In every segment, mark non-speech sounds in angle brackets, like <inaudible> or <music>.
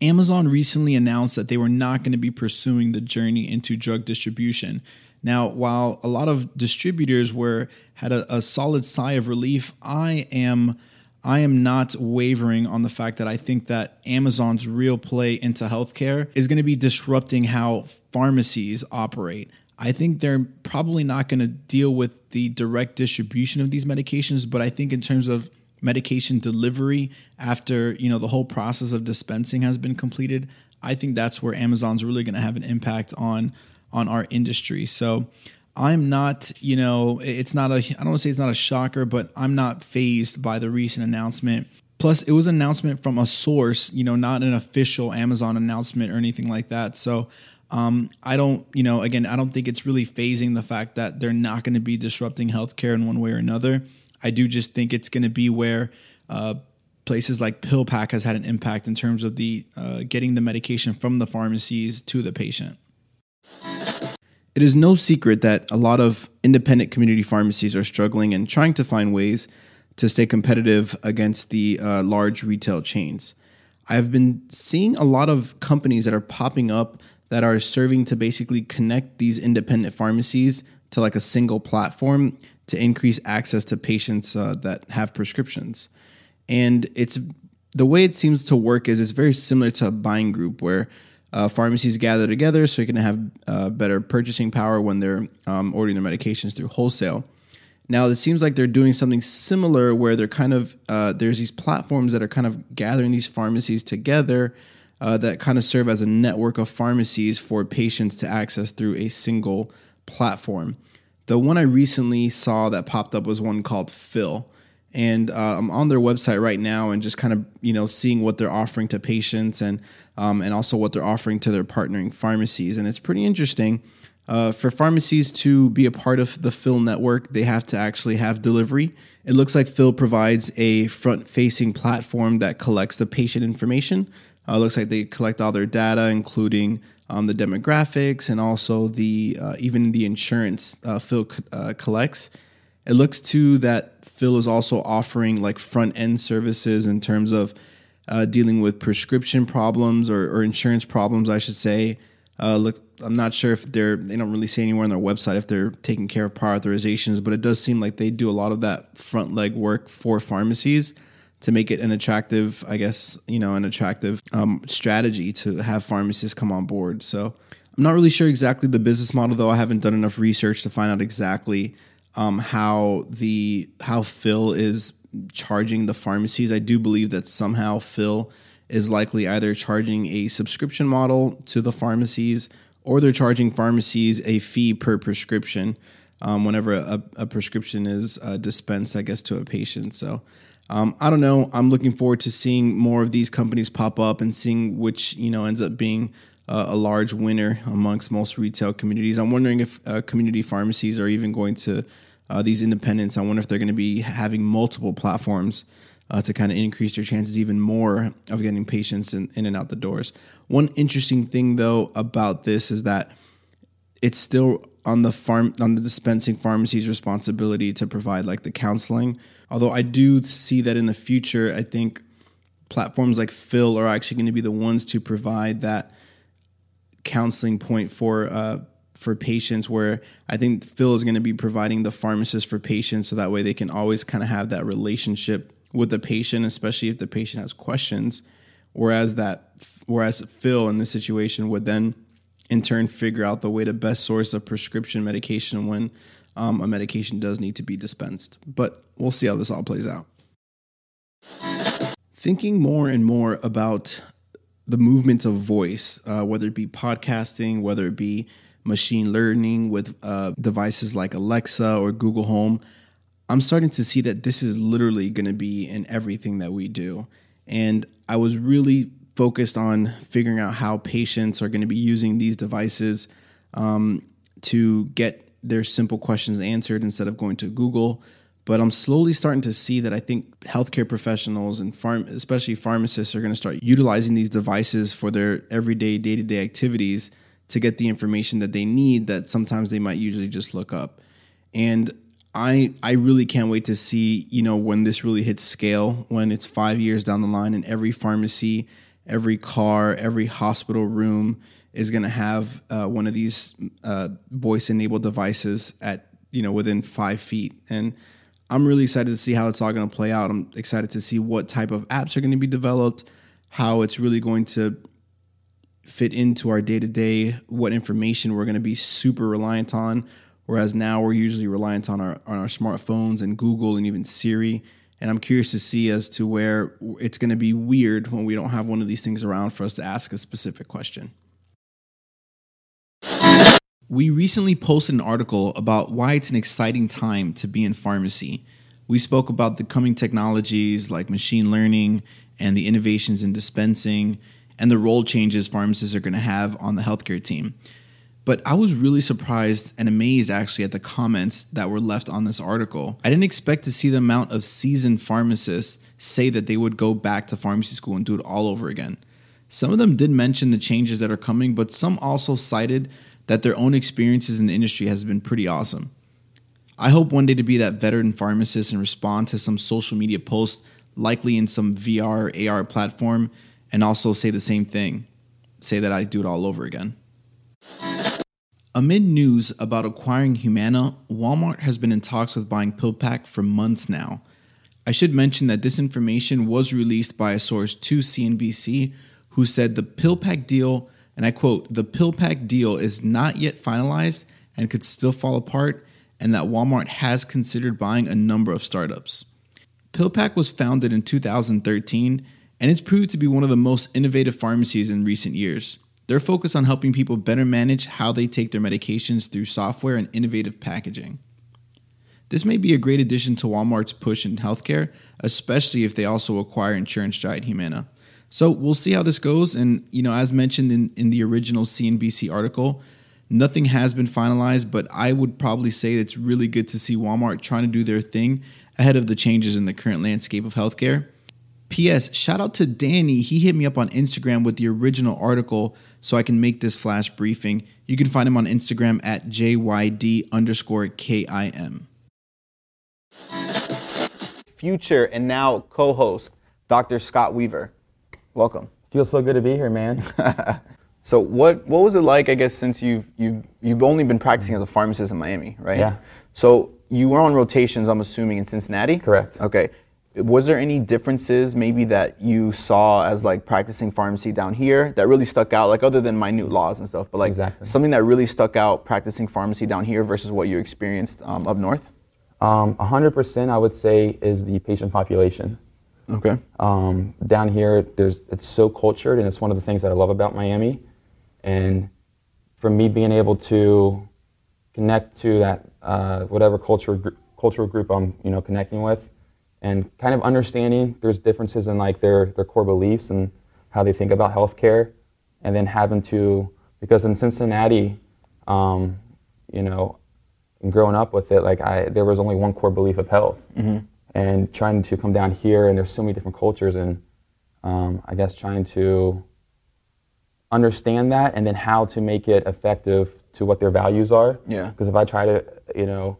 Amazon recently announced that they were not going to be pursuing the journey into drug distribution. Now, while a lot of distributors were had a, a solid sigh of relief, I am I am not wavering on the fact that I think that Amazon's real play into healthcare is going to be disrupting how pharmacies operate. I think they're probably not going to deal with the direct distribution of these medications, but I think in terms of medication delivery after, you know, the whole process of dispensing has been completed, I think that's where Amazon's really going to have an impact on on our industry. So, I'm not, you know, it's not a, I don't want to say it's not a shocker, but I'm not phased by the recent announcement. Plus, it was an announcement from a source, you know, not an official Amazon announcement or anything like that. So, um, I don't, you know, again, I don't think it's really phasing the fact that they're not going to be disrupting healthcare in one way or another. I do just think it's going to be where uh, places like PillPack has had an impact in terms of the uh, getting the medication from the pharmacies to the patient. It is no secret that a lot of independent community pharmacies are struggling and trying to find ways to stay competitive against the uh, large retail chains. I've been seeing a lot of companies that are popping up that are serving to basically connect these independent pharmacies to like a single platform to increase access to patients uh, that have prescriptions. And it's the way it seems to work is it's very similar to a buying group where uh, pharmacies gather together so you can have uh, better purchasing power when they're um, ordering their medications through wholesale. Now, it seems like they're doing something similar where they're kind of, uh, there's these platforms that are kind of gathering these pharmacies together uh, that kind of serve as a network of pharmacies for patients to access through a single platform. The one I recently saw that popped up was one called Phil. And uh, I'm on their website right now and just kind of you know seeing what they're offering to patients and um, and also what they're offering to their partnering pharmacies. And it's pretty interesting uh, for pharmacies to be a part of the Phil network they have to actually have delivery. It looks like Phil provides a front facing platform that collects the patient information. Uh, looks like they collect all their data including um, the demographics and also the uh, even the insurance uh, Phil uh, collects it looks to that Phil is also offering like front end services in terms of uh, dealing with prescription problems or, or, insurance problems, I should say. Uh, look, I'm not sure if they're they don't really say anywhere on their website if they're taking care of prior authorizations, but it does seem like they do a lot of that front leg work for pharmacies to make it an attractive, I guess, you know, an attractive um, strategy to have pharmacists come on board. So I'm not really sure exactly the business model, though. I haven't done enough research to find out exactly um, how the how Phil is charging the pharmacies. I do believe that somehow Phil is likely either charging a subscription model to the pharmacies or they're charging pharmacies a fee per prescription um, whenever a, a, prescription is uh, dispensed, I guess, to a patient. So um, I don't know. I'm looking forward to seeing more of these companies pop up and seeing which you know ends up being uh, a large winner amongst most retail communities. I'm wondering if uh, community pharmacies are even going to uh, these independents. I wonder if they're going to be having multiple platforms uh, to kind of increase their chances even more of getting patients in, in and out the doors. One interesting thing though about this is that it's still on the farm on the dispensing pharmacy's responsibility to provide like the counseling. Although I do see that in the future, I think platforms like Phil are actually going to be the ones to provide that counseling point for uh, for patients where I think Phil is going to be providing the pharmacist for patients so that way they can always kind of have that relationship with the patient, especially if the patient has questions. Whereas that, whereas Phil in this situation would then in turn figure out the way to best source a prescription medication when um, a medication does need to be dispensed. But we'll see how this all plays out. Thinking more and more about the movement of voice, uh, whether it be podcasting, whether it be machine learning with uh, devices like Alexa or Google Home, I'm starting to see that this is literally going to be in everything that we do. And I was really focused on figuring out how patients are going to be using these devices um, to get their simple questions answered instead of going to Google. But I'm slowly starting to see that I think healthcare professionals and especially pharmacists, are going to start utilizing these devices for their everyday, day to day activities to get the information that they need that sometimes they might usually just look up. And I I really can't wait to see, you know, when this really hits scale, when it's 5 years down the line and every pharmacy every car, every hospital room is going to have uh, one of these uh, voice enabled devices at you know within five feet and i'm really excited to see how it's all going to play out i'm excited to see what type of apps are going to be developed how it's really going to fit into our day to day, what information we're going to be super reliant on. Whereas now we're usually reliant on our on our smartphones and Google and even Siri. And I'm curious to see as to where it's going to be weird when we don't have one of these things around for us to ask a specific question. We recently posted an article about why it's an exciting time to be in pharmacy. We spoke about the coming technologies like machine learning and the innovations in dispensing and the role changes pharmacists are going to have on the healthcare team. But I was really surprised and amazed actually at the comments that were left on this article. I didn't expect to see the amount of seasoned pharmacists say that they would go back to pharmacy school and do it all over again. Some of them did mention the changes that are coming, but some also cited that their own experiences in the industry has been pretty awesome. I hope one day to be that veteran pharmacist and respond to some social media post, likely in some VR, AR platform, and also say the same thing say that I do it all over again. Amid news about acquiring Humana, Walmart has been in talks with buying PillPack for months now. I should mention that this information was released by a source to CNBC who said the PillPack deal, and I quote, the PillPack deal is not yet finalized and could still fall apart, and that Walmart has considered buying a number of startups. PillPack was founded in 2013 and it's proved to be one of the most innovative pharmacies in recent years. They're focused on helping people better manage how they take their medications through software and innovative packaging. This may be a great addition to Walmart's push in healthcare, especially if they also acquire insurance giant Humana. So we'll see how this goes. And, you know, as mentioned in, in the original CNBC article, nothing has been finalized, but I would probably say it's really good to see Walmart trying to do their thing ahead of the changes in the current landscape of healthcare. P.S. Shout out to Danny. He hit me up on Instagram with the original article so I can make this flash briefing. You can find him on Instagram at JYD underscore KIM. Future and now co host, Dr. Scott Weaver. Welcome. Feels so good to be here, man. <laughs> so what what was it like, I guess, since you've you've you've only been practicing as a pharmacist in Miami, right? Yeah. So you were on rotations, I'm assuming, in Cincinnati? Correct. Okay was there any differences maybe that you saw as like practicing pharmacy down here that really stuck out like other than minute laws and stuff but like exactly. something that really stuck out practicing pharmacy down here versus what you experienced um, up north? Um, 100% i would say is the patient population. Okay. Um, down here there's it's so cultured and it's one of the things that i love about miami. And for me being able to connect to that uh, whatever culture cultural group i'm you know connecting with and kind of understanding there's differences in like their, their core beliefs and how they think about healthcare, and then having to because in Cincinnati, um, you know, growing up with it, like I there was only one core belief of health, mm-hmm. and trying to come down here and there's so many different cultures and um, I guess trying to understand that and then how to make it effective to what their values are. Yeah. Because if I try to, you know,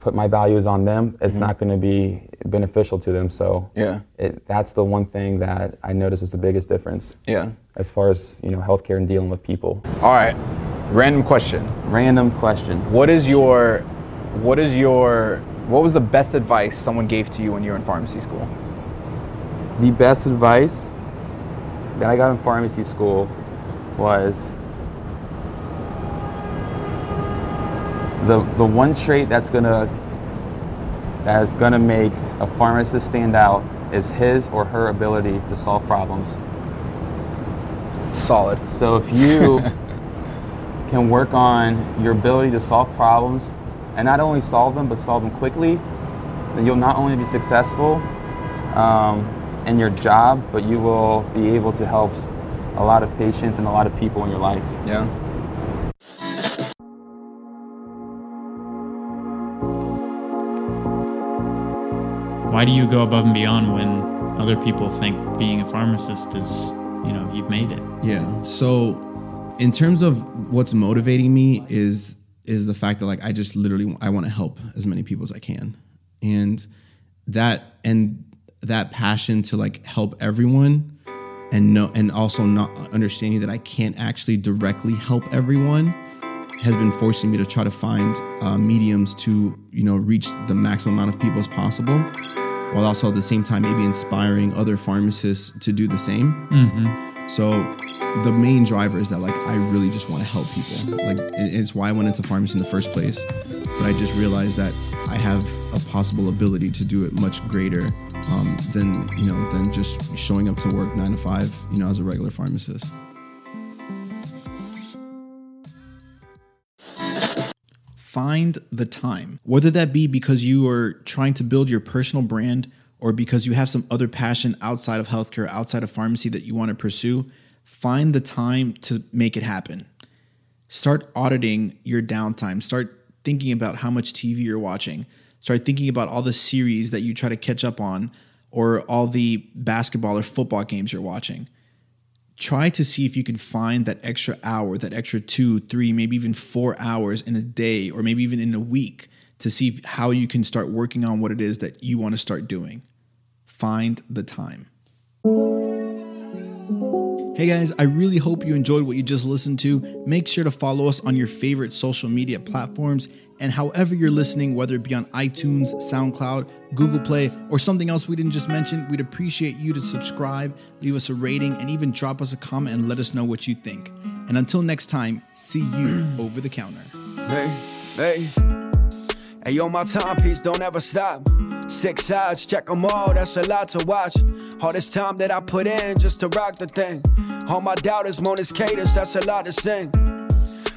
put my values on them, it's mm-hmm. not going to be beneficial to them. So yeah, it, that's the one thing that I notice is the biggest difference. Yeah, as far as you know, healthcare and dealing with people. All right, random question. Random question. What is your, what is your, what was the best advice someone gave to you when you were in pharmacy school? The best advice that I got in pharmacy school was the the one trait that's gonna that's gonna make a pharmacist stand out is his or her ability to solve problems. Solid. So if you <laughs> can work on your ability to solve problems and not only solve them but solve them quickly, then you'll not only be successful um, in your job, but you will be able to help a lot of patients and a lot of people in your life. Yeah. Why do you go above and beyond when other people think being a pharmacist is, you know, you've made it? Yeah. So, in terms of what's motivating me is is the fact that like I just literally I want to help as many people as I can, and that and that passion to like help everyone and no and also not understanding that I can't actually directly help everyone has been forcing me to try to find uh, mediums to you know reach the maximum amount of people as possible while also at the same time maybe inspiring other pharmacists to do the same. So the main driver is that like i really just want to help people. Like it's why i went into pharmacy in the first place. But i just realized that i have a possible ability to do it much greater um, than you know than just showing up to work nine to five you know as a regular pharmacist find the time. Whether that be because you are trying to build your personal brand or because you have some other passion outside of healthcare, outside of pharmacy that you want to pursue, find the time to make it happen. Start auditing your downtime. Start thinking about how much TV you're watching. Start thinking about all the series that you try to catch up on or all the basketball or football games you're watching try to see if you can find that extra hour, that extra two, three, maybe even four hours in a day, or maybe even in a week to see how you can start working on what it is that you want to start doing. Find the time. Hey guys, I really hope you enjoyed what you just listened to. Make sure to follow us on your favorite social media platforms. And however you're listening, whether it be on iTunes, SoundCloud, Google Play, or something else we didn't just mention, we'd appreciate you to subscribe, leave us a rating, and even drop us a comment and let us know what you think. And until next time, see you <clears throat> over the counter. Hey, hey. Hey, yo, my timepiece don't ever stop. Six sides, check them all, that's a lot to watch. All this time that I put in just to rock the thing. All my doubters, moaners, caters, that's a lot to sing.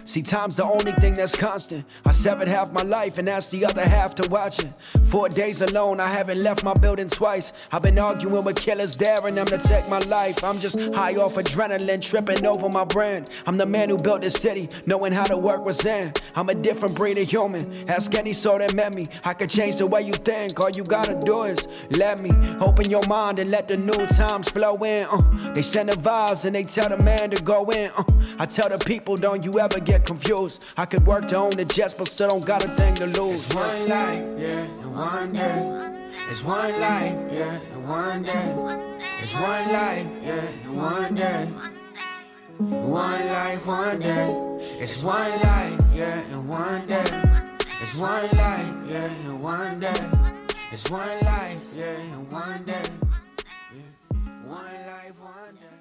See, time's the only thing that's constant. I severed half my life, and that's the other half to watch it. Four days alone, I haven't left my building twice. I've been arguing with killers, daring them to take my life. I'm just high off adrenaline, tripping over my brand. I'm the man who built this city, knowing how to work with sand. I'm a different breed of human. Ask any soul that met me. I could change the way you think. All you gotta do is let me open your mind and let the new times flow in. Uh, they send the vibes and they tell the man to go in. Uh, I tell the people, don't you ever get confused. I could work to own the jets, but still don't got a thing to lose. It's one life, yeah, and one day. It's one life, yeah, and one day. It's one life, yeah, and one day. One life, one day. It's one life, yeah, and one day. It's one life, yeah, and one day. It's one life, yeah, and one day. One life, one day.